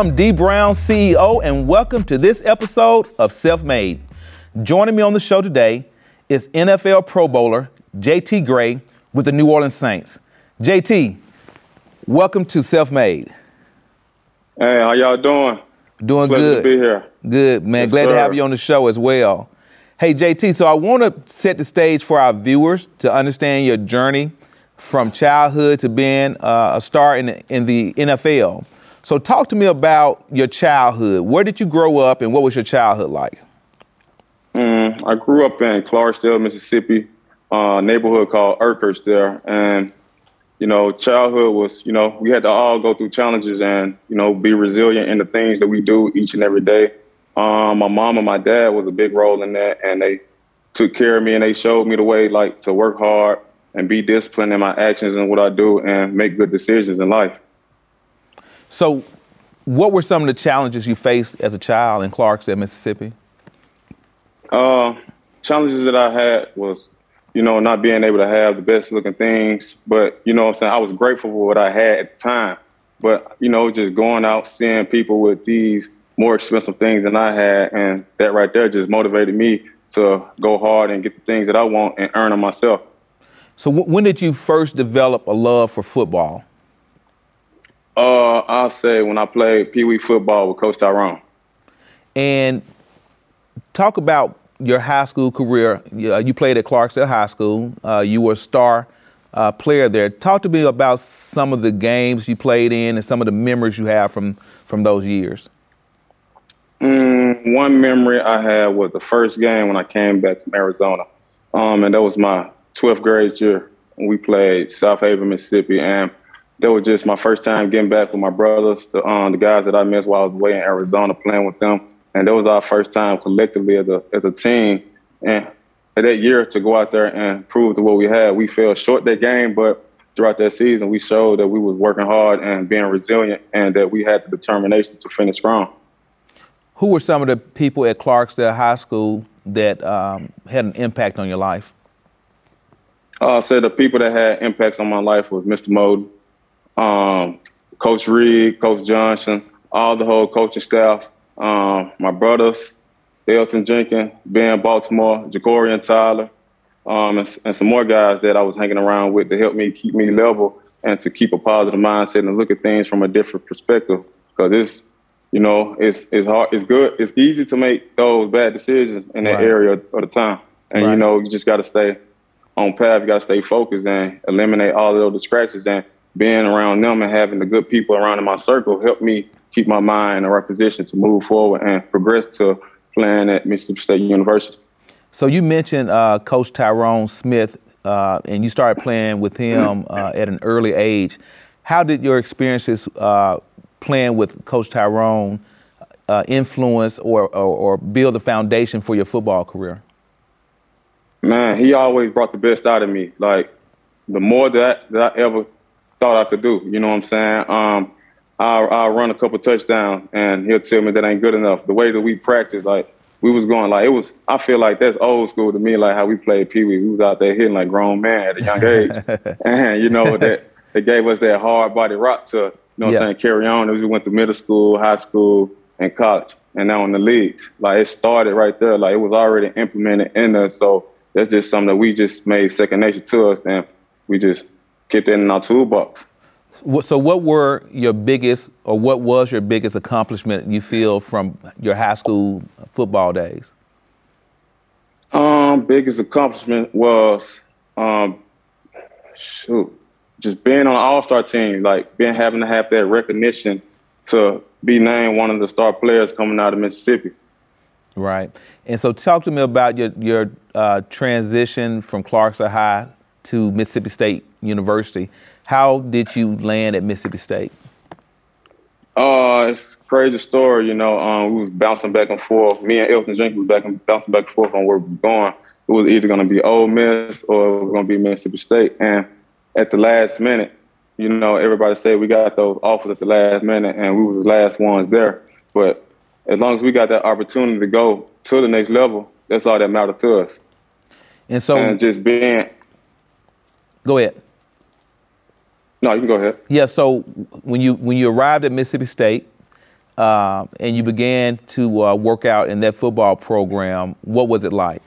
I'm Dee Brown, CEO, and welcome to this episode of Self Made. Joining me on the show today is NFL Pro Bowler JT Gray with the New Orleans Saints. JT, welcome to Self Made. Hey, how y'all doing? Doing Pleasure good. to be here. Good, man. Yes, Glad to have you on the show as well. Hey, JT, so I want to set the stage for our viewers to understand your journey from childhood to being uh, a star in the, in the NFL. So, talk to me about your childhood. Where did you grow up, and what was your childhood like? Mm, I grew up in Clarksdale, Mississippi, uh, neighborhood called Urquhart there, and you know, childhood was you know we had to all go through challenges and you know be resilient in the things that we do each and every day. Um, my mom and my dad was a big role in that, and they took care of me and they showed me the way like to work hard and be disciplined in my actions and what I do and make good decisions in life. So, what were some of the challenges you faced as a child in Clarksdale, Mississippi? Uh, challenges that I had was, you know, not being able to have the best looking things. But, you know what I'm saying? I was grateful for what I had at the time. But, you know, just going out, seeing people with these more expensive things than I had, and that right there just motivated me to go hard and get the things that I want and earn them myself. So, wh- when did you first develop a love for football? Uh, I'll say when I played Pee Wee football with Coach Tyrone. And talk about your high school career. You, uh, you played at Clarksdale High School. Uh, you were a star uh, player there. Talk to me about some of the games you played in and some of the memories you have from from those years. Mm, one memory I had was the first game when I came back from Arizona, um, and that was my 12th grade year. when We played South Haven, Mississippi, and that was just my first time getting back with my brothers, the um, the guys that I missed while I was away in Arizona playing with them, and that was our first time collectively as a as a team. And that year to go out there and prove to what we had, we fell short that game, but throughout that season, we showed that we was working hard and being resilient, and that we had the determination to finish strong. Who were some of the people at Clarksdale High School that um, had an impact on your life? Uh, so the people that had impacts on my life was Mr. Moden, um, Coach Reed, Coach Johnson, all the whole coaching staff, um, my brothers, Elgton Jenkins, Ben Baltimore, Jacorian Tyler, um, and, and some more guys that I was hanging around with to help me keep me level and to keep a positive mindset and look at things from a different perspective. Because it's, you know, it's it's hard, it's good, it's easy to make those bad decisions in that Right. area of the time, and Right. you know, you just got to stay on path. You got to stay focused and eliminate all of those distractions. And being around them and having the good people around in my circle helped me keep my mind in the right position to move forward and progress to playing at Mississippi State University. So you mentioned uh, Coach Tyrone Smith, uh, and you started playing with him uh, at an early age. How did your experiences uh, playing with Coach Tyrone uh, influence or, or, or build the foundation for your football career? Man, he always brought the best out of me. Like the more that that I ever thought I could do. You know what I'm saying? Um, I'll, I'll run a couple touchdowns and he'll tell me that ain't good enough. The way that we practice, like we was going, like it was. I feel like that's old school to me. Like how we played Pee Wee, we was out there hitting like grown man at a young age, and you know that it gave us that hard body rock to, you know what Yeah. I'm saying, carry on as we went to middle school, high school, and college, and now in the league. Like it started right there. Like it was already implemented in us. So that's just something that we just made second nature to us, and we just it in our toolbox. So, what were your biggest, or what was your biggest accomplishment you feel from your high school football days? Um, biggest accomplishment was um, shoot, just being on an all star team, like being having to have that recognition to be named one of the star players coming out of Mississippi. Right. And so, talk to me about your your uh, transition from Clarksdale High to Mississippi State University. How did you land at Mississippi State? Uh, it's a crazy story, you know. Um, we was bouncing back and forth. Me and Elgton Jenkins was back and bouncing back and forth on where we were going. It was either going to be Ole Miss or it was going to be Mississippi State. And at the last minute, you know, everybody said we got those offers at the last minute, and we was the last ones there. But as long as we got that opportunity to go to the next level, that's all that mattered to us. And so, and just being, go ahead. no, you can go ahead. Yeah. So, when you when you arrived at Mississippi State, uh, and you began to uh, work out in that football program. What was it like?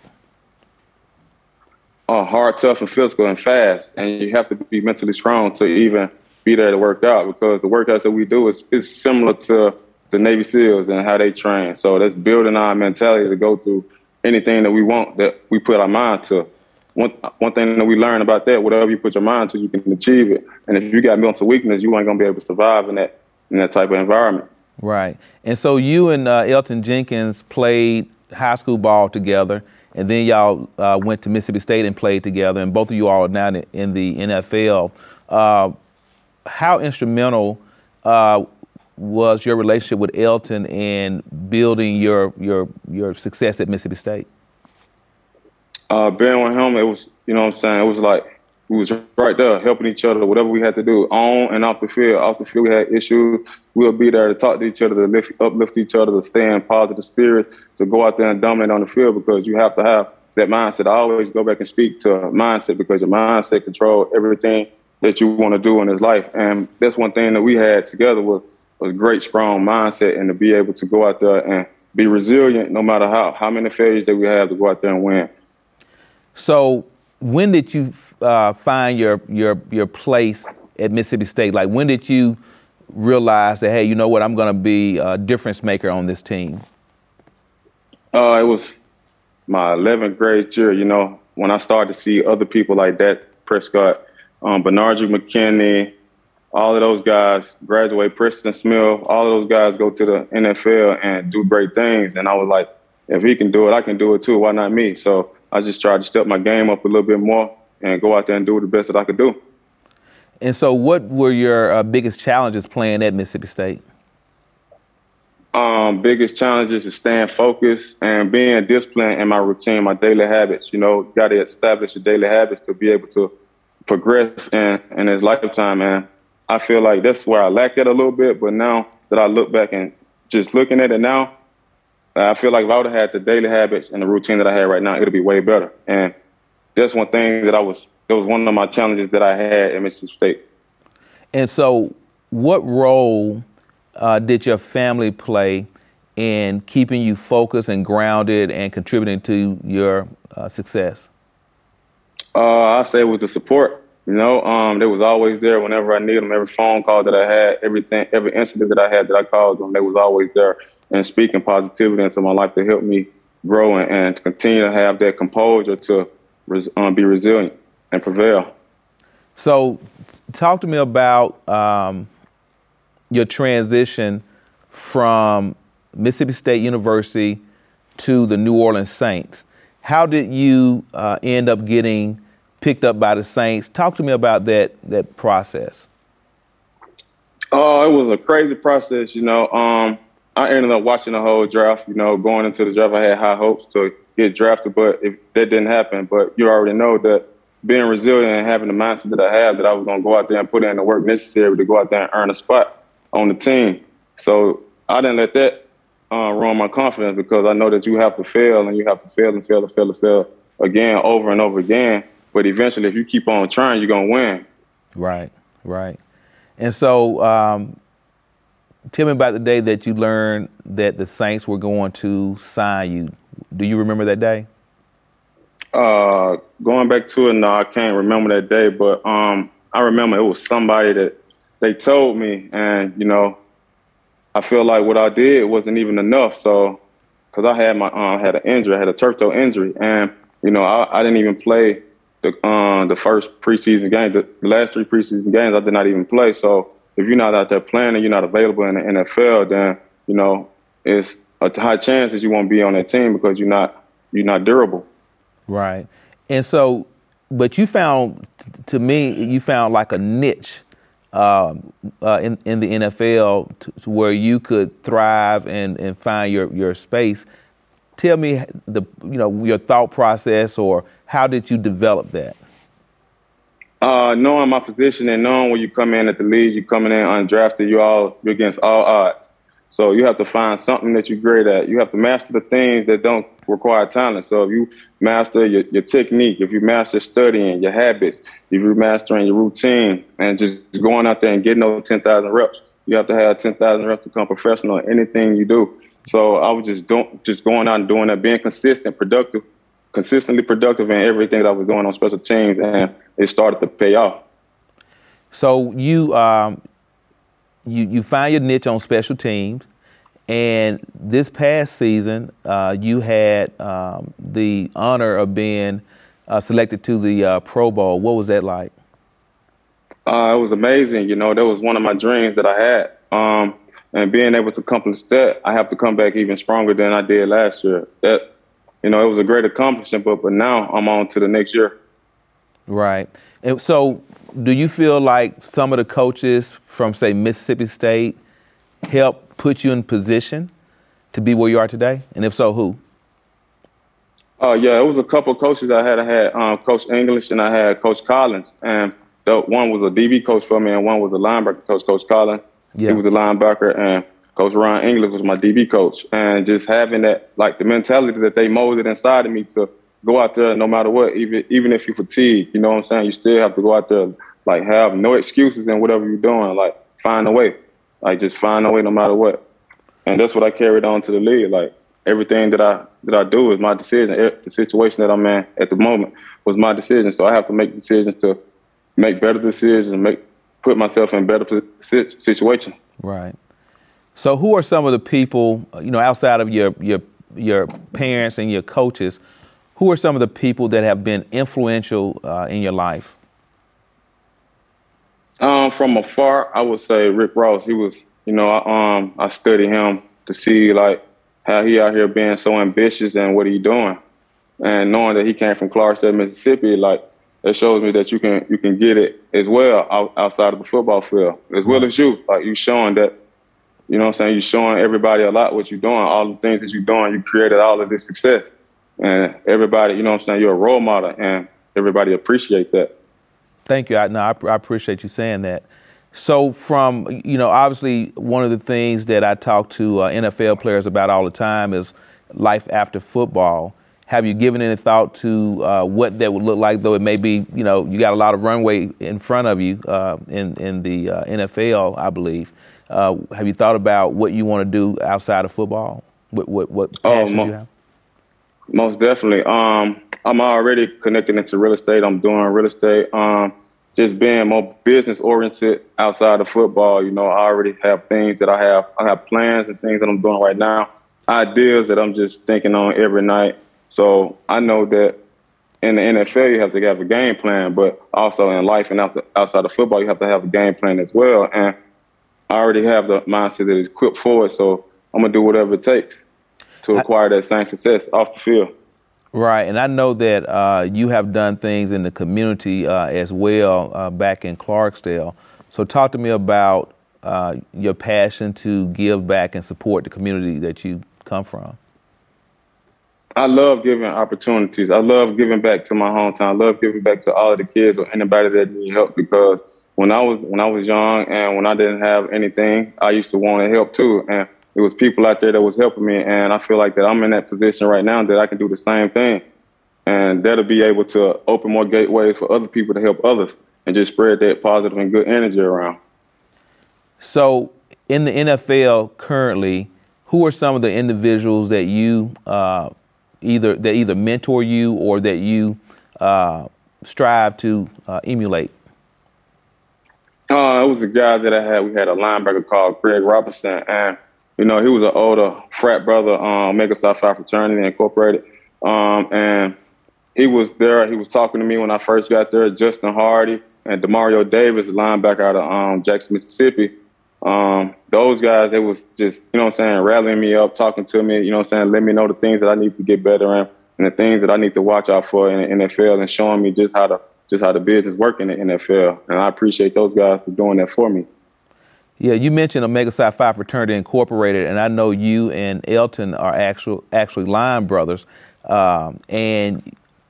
Uh, hard, tough, and physical, and fast. And you have to be mentally strong to even be there to work out because the workouts that we do is, is similar to the Navy SEALs and how they train. So that's building our mentality to go through anything that we want that we put our mind to. One, one thing that we learn about that, whatever you put your mind to, you can achieve it. And if you got mental weakness, you ain't gonna be able to survive in that in that type of environment. Right. And so you and uh, Elgton Jenkins played high school ball together, and then y'all uh, went to Mississippi State and played together, and both of you all are now in the NFL. Uh, how instrumental uh, was your relationship with Elgton in building your your your success at Mississippi State? Uh, being with him, it was you know what I'm saying. It was like we was right there helping each other, whatever we had to do on and off the field. Off the field, we had issues. We'll be there to talk to each other, to lift, uplift each other, to stay in positive spirit, to go out there and dominate on the field because you have to have that mindset. I always go back and speak to mindset because your mindset control everything that you want to do in this life. And that's one thing that we had together was a great, strong mindset and to be able to go out there and be resilient no matter how, how many failures that we have to go out there and win. So when did you uh, find your, your, your place at Mississippi State? Like when did you realize that, hey, you know what, I'm going to be a difference maker on this team? Uh, it was my 11th grade year, you know, when I started to see other people like that, Prescott, um, McKinney, all of those guys graduate, Preston Smith, all of those guys go to the NFL and do great things. And I was like, if he can do it, I can do it too. Why not me? So I just tried to step my game up a little bit more and go out there and do the best that I could do. And so, what were your uh, biggest challenges playing at Mississippi State? Um, biggest challenges is staying focused and being disciplined in my routine, my daily habits. You know, got to establish your daily habits to be able to progress in in his lifetime. And I feel like that's where I lacked it a little bit. But now that I look back and just looking at it now, I feel like if I would have had the daily habits and the routine that I had right now, it'd be way better. And that's one thing that I was. That was one of my challenges that I had at Mississippi State. And so, what role uh, did your family play in keeping you focused and grounded and contributing to your uh, success? Uh, I say it was the support. You know, um, they was always there whenever I needed them. Every phone call that I had, everything, every incident that I had that I called them, they was always there and speaking positivity into my life to help me grow and, and continue to have that composure to res, um, be resilient and prevail. So, talk to me about um, your transition from Mississippi State University to the New Orleans Saints. How did you uh, end up getting picked up by the Saints? Talk to me about that that process. Oh, it was a crazy process. You know, um, I ended up watching the whole draft. You know, going into the draft, I had high hopes to get drafted, but if that didn't happen, but you already know that being resilient and having the mindset that I have, that I was going to go out there and put in the work necessary to go out there and earn a spot on the team. So I didn't let that uh, ruin my confidence because I know that you have to fail and you have to fail and fail and fail and fail again over and over again. But eventually, if you keep on trying, you're gonna win. Right, right. And so, um, tell me about the day that you learned that the Saints were going to sign you. Do you remember that day? Uh, going back to it, no, I can't remember that day, but um, I remember it was somebody that they told me, and you know, I feel like what I did wasn't even enough. So, because I had my um, had an injury, I had a turf toe injury, and you know, I, I didn't even play the um, the first preseason game. The, the last three preseason games, I did not even play. So, if you're not out there playing and you're not available in the NFL, then you know, it's a high chance that you won't be on that team because you're not you're not durable. Right, and so, but you found, to me, you found like a niche uh, uh, in in the NFL to, where you could thrive and, and find your, your space. Tell me the you know your thought process or how did you develop that? Uh, knowing my position and knowing when you come in at the league, you're coming in undrafted, you all you're against all odds. So you have to find something that you're great at. You have to master the things that don't require talent. So if you master your, your technique, if you master studying, your habits, if you're mastering your routine and just going out there and getting those 10,000 reps, You have to have 10,000 reps to become professional in anything you do. So I was just doing, just going out and doing that, being consistent, productive, consistently productive in everything that I was doing on special teams, and it started to pay off. So you um, you you find your niche on special teams, and this past season uh, you had um, the honor of being uh, selected to the uh, Pro Bowl. What was that like? Uh, it was amazing. You know, that was one of my dreams that I had. Um, and being able to accomplish that, I have to come back even stronger than I did last year. That, you know, it was a great accomplishment, but, but now I'm on to the next year. Right. And so, do you feel like some of the coaches from, say, Mississippi State helped put you in position to be where you are today? And if so, who? Uh, yeah, it was a couple of coaches I had. I had um, Coach English and I had Coach Collins. And the, one was a DB coach for me and one was a linebacker coach, Coach Collins. Yeah. He was a linebacker, and Coach Ron English was my DB coach. And just having that, like the mentality that they molded inside of me to go out there no matter what, even even if you fatigue, you know what I'm saying? You still have to go out there, like have no excuses in whatever you're doing, like find a way, like just find a way no matter what. And that's what I carried on to the league. Like everything that I that I do is my decision. The situation that I'm in at the moment was my decision, so I have to make decisions to make better decisions, make put myself in better situation. Right. So, who are some of the people, you know, outside of your your your parents and your coaches, who are some of the people that have been influential uh, in your life? Um, from afar, I would say Rick Ross. He was, you know, I, um, I studied him to see like how he out here being so ambitious and what he doing, and knowing that he came from Clarksdale, Mississippi, like it shows me that you can you can get it as well out, outside of the football field as well as you. Like you showing that, you know what I'm saying. You're showing everybody a lot what you're doing, all the things that you're doing. You created all of this success, and everybody, you know what I'm saying. You're a role model, and everybody appreciate that. Thank you. I, no, I, I appreciate you saying that. So, from you know, obviously, one of the things that I talk to uh, NFL players about all the time is life after football have you given any thought to uh, what that would look like? Though it may be, you know, you got a lot of runway in front of you uh, in in the uh, NFL, I believe. Uh, have you thought about what you want to do outside of football? What what what oh, passions oh, you have? Most definitely. Um, I'm already connected into real estate. I'm doing real estate. Um, just being more business oriented outside of football. You know, I already have things that I have. I have plans and things that I'm doing right now. Ideas that I'm just thinking on every night so I know that in the NFL you have to have a game plan, but also in life and outside of football you have to have a game plan as well. And I already have the mindset that is equipped for it, so I'm gonna do whatever it takes to acquire that same success off the field. Right, and I know that uh, you have done things in the community uh, as well uh, back in Clarksdale. So talk to me about uh, your passion to give back and support the community that you come from. I love giving opportunities. I love giving back to my hometown. I love giving back to all of the kids or anybody that need help because when I was when I was young and when I didn't have anything, I used to want to help too. And it was people out there that was helping me, and I feel like that I'm in that position right now that I can do the same thing, and that'll be able to open more gateways for other people to help others and just spread that positive and good energy around. So, in the NFL currently, who are some of the individuals that you uh, either that either mentor you or that you uh, strive to uh, emulate? Uh, it was a guy that I had. We had a linebacker called Craig Robertson, and you know he was an older frat brother, um, Psi Phi Fraternity Incorporated, um, and he was there. He was talking to me when I first got there. Justin Hardee and Demario Davis, linebacker out of um, Jackson, Mississippi. Um, those guys, they was just, you know I'm saying, rallying me up, talking to me, you know I'm saying, letting me know the things that I need to get better in and the things that I need to watch out for in the NFL and showing me just how to just how the business work in the NFL. And I appreciate those guys for doing that for me. Yeah, you mentioned Omega Psi Phi Fraternity Incorporated, and I know you and Elgton are actual actually line brothers, um, and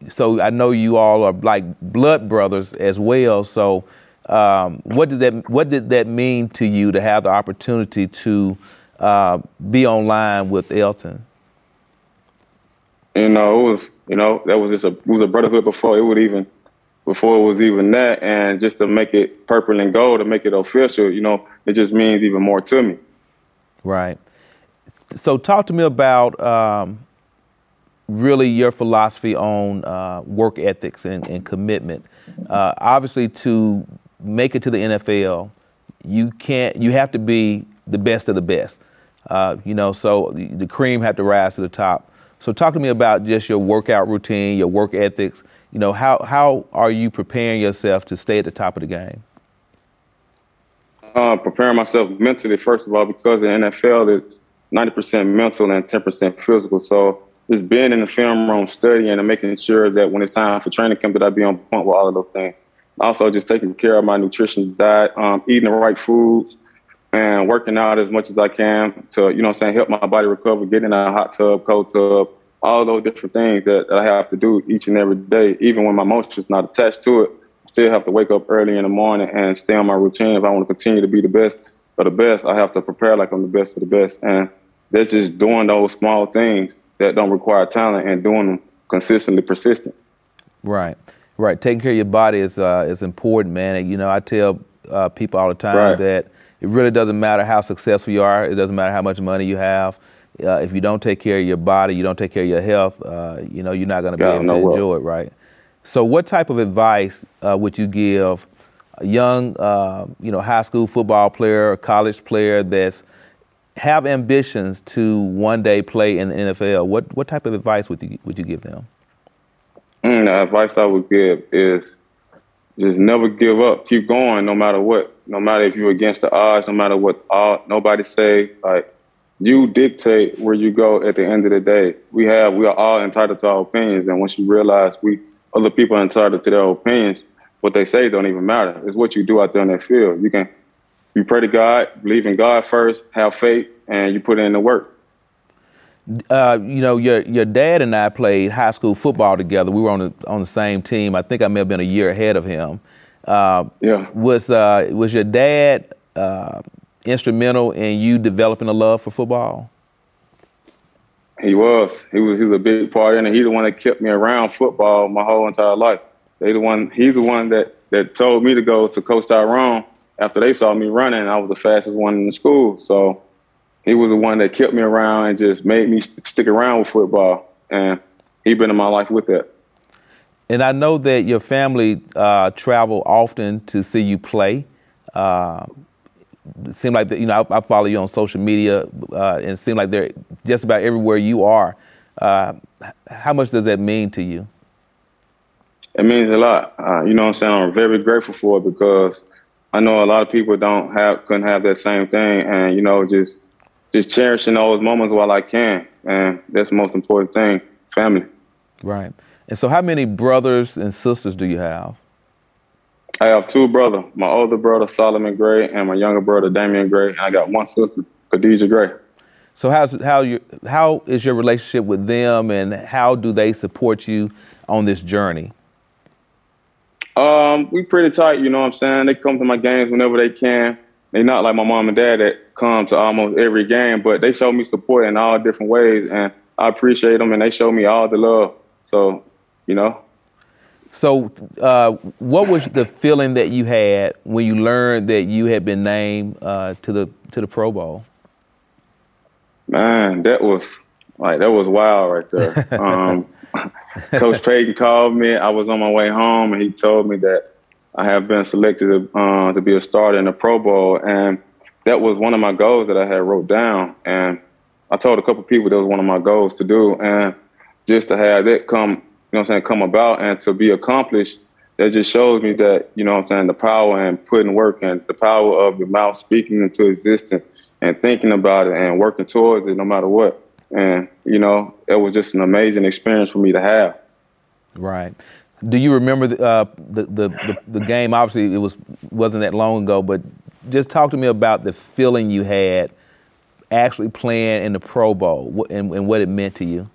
so I know you all are like blood brothers as well. So um, what did that What did that mean to you to have the opportunity to uh, be online with Elgton? You know, it was you know that was just a it was a brotherhood before it would even before it was even that, and just to make it purple and gold to make it official. You know, it just means even more to me. Right. So talk to me about um, really your philosophy on uh, work ethics and, and commitment. Uh, obviously, to make it to the NFL, you can't. You have to be the best of the best. Uh, you know, so the, cream had to rise to the top. So talk to me about just your workout routine, your work ethics. You know, how how are you preparing yourself to stay at the top of the game? Uh, preparing myself mentally, first of all, because in NFL it's 90% mental and 10% physical. So just being in the film room, studying and making sure that when it's time for training camp, that I be on point with all of those things. Also, just taking care of my nutrition diet, um, eating the right foods, and working out as much as I can to, you know I'm saying, help my body recover, getting in a hot tub, cold tub, all those different things that, that I have to do each and every day, even when my emotions not attached to it. I still have to wake up early in the morning and stay on my routine. If I want to continue to be the best of the best, I have to prepare like I'm the best of the best. And that's just doing those small things that don't require talent and doing them consistently persistent. Right, right. Taking care of your body is uh, is important, man. And, you know, I tell uh, people all the time right. that it really doesn't matter how successful you are. It doesn't matter how much money you have. Uh, if you don't take care of your body, you don't take care of your health. Uh, you know, you're not going to be able to well. enjoy it, right? So, what type of advice uh, would you give a young, uh, you know, high school football player, or college player that's have ambitions to one day play in the NFL? What what type of advice would you would you give them? Mm, the advice I would give is just never give up. Keep going no matter what. No matter if you're against the odds, no matter what all nobody say, like you dictate where you go at the end of the day. We have we are all entitled to our opinions and once you realize we other people are entitled to their opinions, what they say don't even matter. It's what you do out there in that field. You can you pray to God, believe in God first, have faith, and you put in the work. Uh, you know, your your dad and I played high school football together. We were on the on the same team. I think I may have been a year ahead of him. Uh, yeah. Was uh, was your dad uh, instrumental in you developing a love for football? He was. He was. He was a big part in it. He's the one that kept me around football my whole entire life. They the one. He's the one that that told me to go to Coach Tyrone after they saw me running. I was the fastest one in the school. So he was the one that kept me around and just made me stick around with football. And he been in my life with that. And I know that your family uh, travel often to see you play. Uh, it seemed like you know I, I, follow you on social media, uh, and it seems like they're just about everywhere you are. Uh, how much does that mean to you? It means a lot. Uh, you know what I'm saying? I'm very grateful for it because I know a lot of people don't have couldn't have that same thing, and you know just just cherishing those moments while I can, and that's the most important thing, family. Right. And so, how many brothers and sisters do you have? I have two brothers. My older brother Solomon Gray and my younger brother Damian Gray. And I got one sister, Khadijah Gray. So how's how you how is your relationship with them, and how do they support you on this journey? Um, we pretty tight. You know what I'm saying? They come to my games whenever they can. They're not like my mom and dad that come to almost every game, but they show me support in all different ways, and I appreciate them, and they show me all the love. So, you know. So, uh, what was the feeling that you had when you learned that you had been named uh, to the to the Pro Bowl? Man, that was like that was wild right there. um, Coach Payton called me. I was on my way home, and he told me that I have been selected uh, to be a starter in the Pro Bowl, and that was one of my goals that I had wrote down. And I told a couple people that was one of my goals to do, and just to have that come, know, what I'm saying, come about and to be accomplished, that just shows me that, you know, what I'm saying, the power and putting work and the power of your mouth speaking into existence and thinking about it and working towards it, no matter what. And you know, it was just an amazing experience for me to have. Right. Do you remember the, uh, the, the, the, the game? Obviously, it was wasn't that long ago, but just talk to me about the feeling you had actually playing in the Pro Bowl and, and what it meant to you.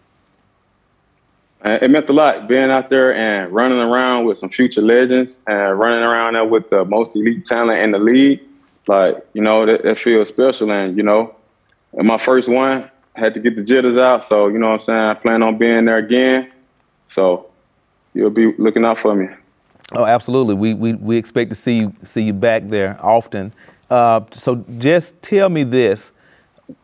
Uh, it meant a lot being out there and running around with some future legends and running around there with the most elite talent in the league. Like, you know, that, that feels special. And, you know, my first one, had to get the jitters out. So, you know what I'm saying? I plan on being there again. So you'll be looking out for me. Oh, absolutely. We, we, we expect to see you, see you back there often. Uh, so just tell me this.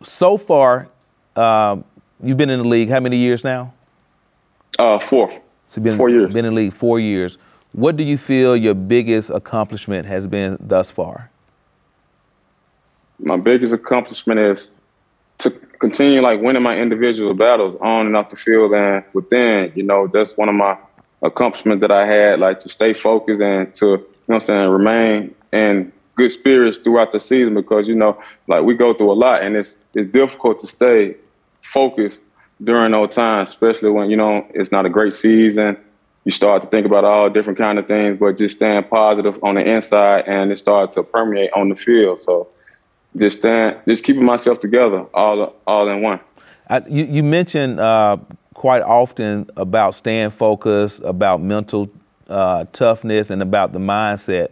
So far, uh, you've been in the league how many years now? Uh, four. So been, four years. Been in league four years. What do you feel your biggest accomplishment has been thus far? My biggest accomplishment is to continue like winning my individual battles on and off the field and within. You know, that's one of my accomplishments that I had, like to stay focused and to, you know what I'm saying, remain in good spirits throughout the season because, you know, like we go through a lot and it's it's difficult to stay focused during those times, especially when, you know, it's not a great season. You start to think about all different kind of things, but just staying positive on the inside and it started to permeate on the field. So just stand, just keeping myself together all all in one. I, you, you, mentioned uh, quite often about staying focused, about mental uh, toughness, and about the mindset.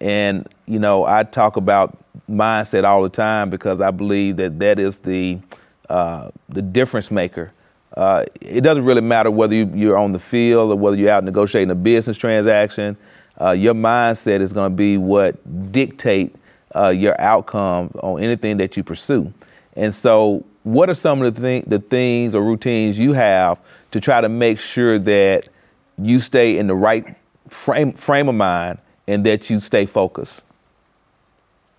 And you know, I talk about mindset all the time because I believe that that is the uh, the difference maker. Uh, it doesn't really matter whether you, are on the field or whether you're out negotiating a business transaction. Uh, your mindset is going to be what dictate uh, your outcome on anything that you pursue. And so, what are some of the, th- the things or routines you have to try to make sure that you stay in the right frame frame of mind and that you stay focused?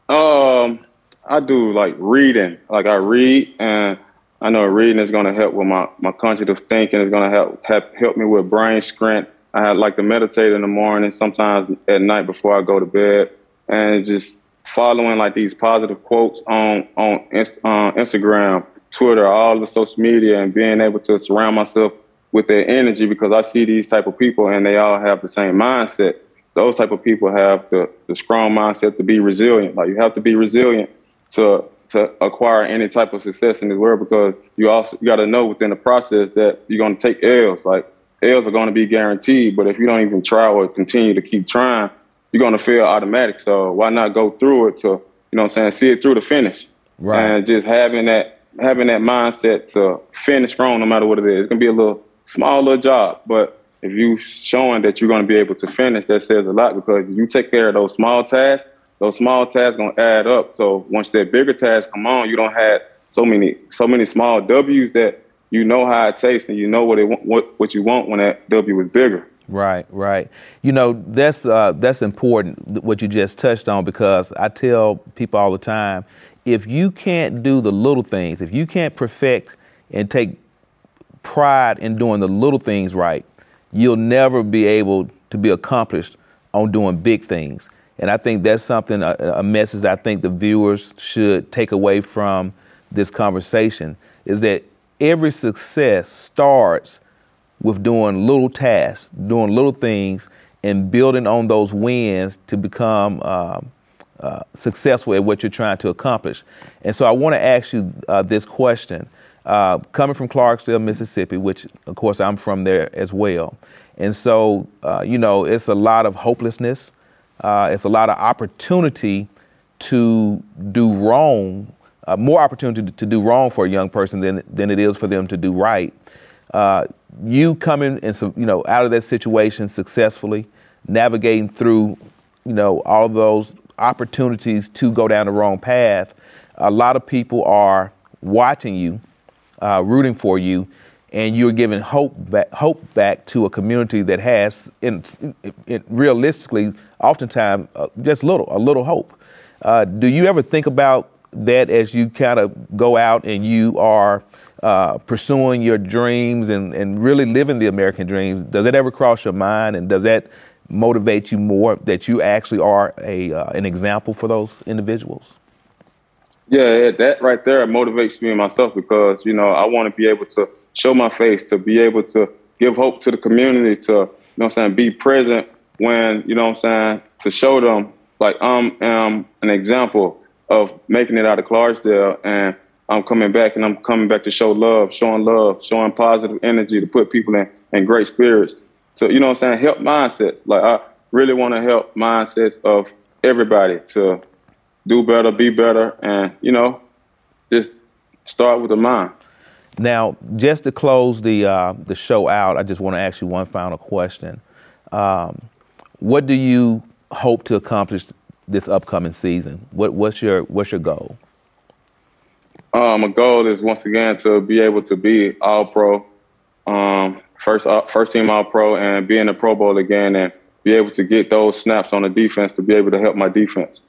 Um, I do like reading. Like I read, and I know reading is going to help with my my cognitive thinking. It's going to help, help help me with brain strength. I like to meditate in the morning, sometimes at night before I go to bed, and just following like these positive quotes on on uh, Instagram, Twitter, all the social media, and being able to surround myself with their energy because I see these type of people and they all have the same mindset. Those type of people have the, the strong mindset to be resilient. Like you have to be resilient to to acquire any type of success in this world because you also you got to know within the process that you're going to take L's. Like L's are going to be guaranteed, but if you don't even try or continue to keep trying, you're going to fail automatic. So why not go through it to, you know what I'm saying, see it through the finish. Right. And just having that having that mindset to finish strong no matter what it is. It's going to be a little small little job, but if you showing that you're going to be able to finish, that says a lot because you take care of those small tasks, those small tasks to add up. So once that bigger task come on, you don't have so many so many small W's that you know how it tastes and you know what it what what you want when that W is bigger. Right, right. You know that's uh, that's important what you just touched on because I tell people all the time, if you can't do the little things, if you can't perfect and take pride in doing the little things right, you'll never be able to be accomplished on doing big things. And I think that's something a, a message I think the viewers should take away from this conversation is that every success starts with doing little tasks, doing little things, and building on those wins to become uh, uh, successful at what you're trying to accomplish. And so I want to ask you uh, this question. Uh, coming from Clarksdale, Mississippi, which of course I'm from there as well. And so, uh, you know, it's a lot of hopelessness. Uh, it's a lot of opportunity to do wrong, more opportunity to do wrong for a young person than, than it is for them to do right you coming and you know, out of that situation successfully, navigating through, you know, all those opportunities to go down the wrong path. A lot of people are watching you, uh, rooting for you, and you're giving hope back, hope back to a community that has, in, in, in realistically, oftentimes uh, just little, a little hope. Uh, do you ever think about that as you kind of go out and you are uh, pursuing your dreams and, and really living the American dream, does that ever cross your mind and does that motivate you more that you actually are a uh, an example for those individuals? Yeah, that right there motivates me and myself because you know I want to be able to show my face, to be able to give hope to the community, to you know I'm saying, be present when you know what I'm saying, to show them like I'm an example of making it out of Clarksdale and I'm coming back and I'm coming back to show love, showing love, showing positive energy to put people in, in great spirits. So, you know what I'm saying? Help mindsets. Like, I really want to help mindsets of everybody to do better, be better, and, you know, just start with the mind. Now, just to close the, uh, the show out, I just want to ask you one final question. Um, what do you hope to accomplish this upcoming season? What, what's your what's your goal? Um, my goal is once again to be able to be All Pro, um, first uh, first team All Pro, and be in the Pro Bowl again, and be able to get those snaps on the defense to be able to help my defense.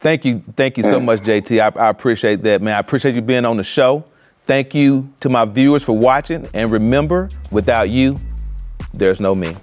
Thank you, thank you so much, JT. I, I appreciate that, man. I appreciate you being on the show. Thank you to my viewers for watching, and remember, without you, there's no me.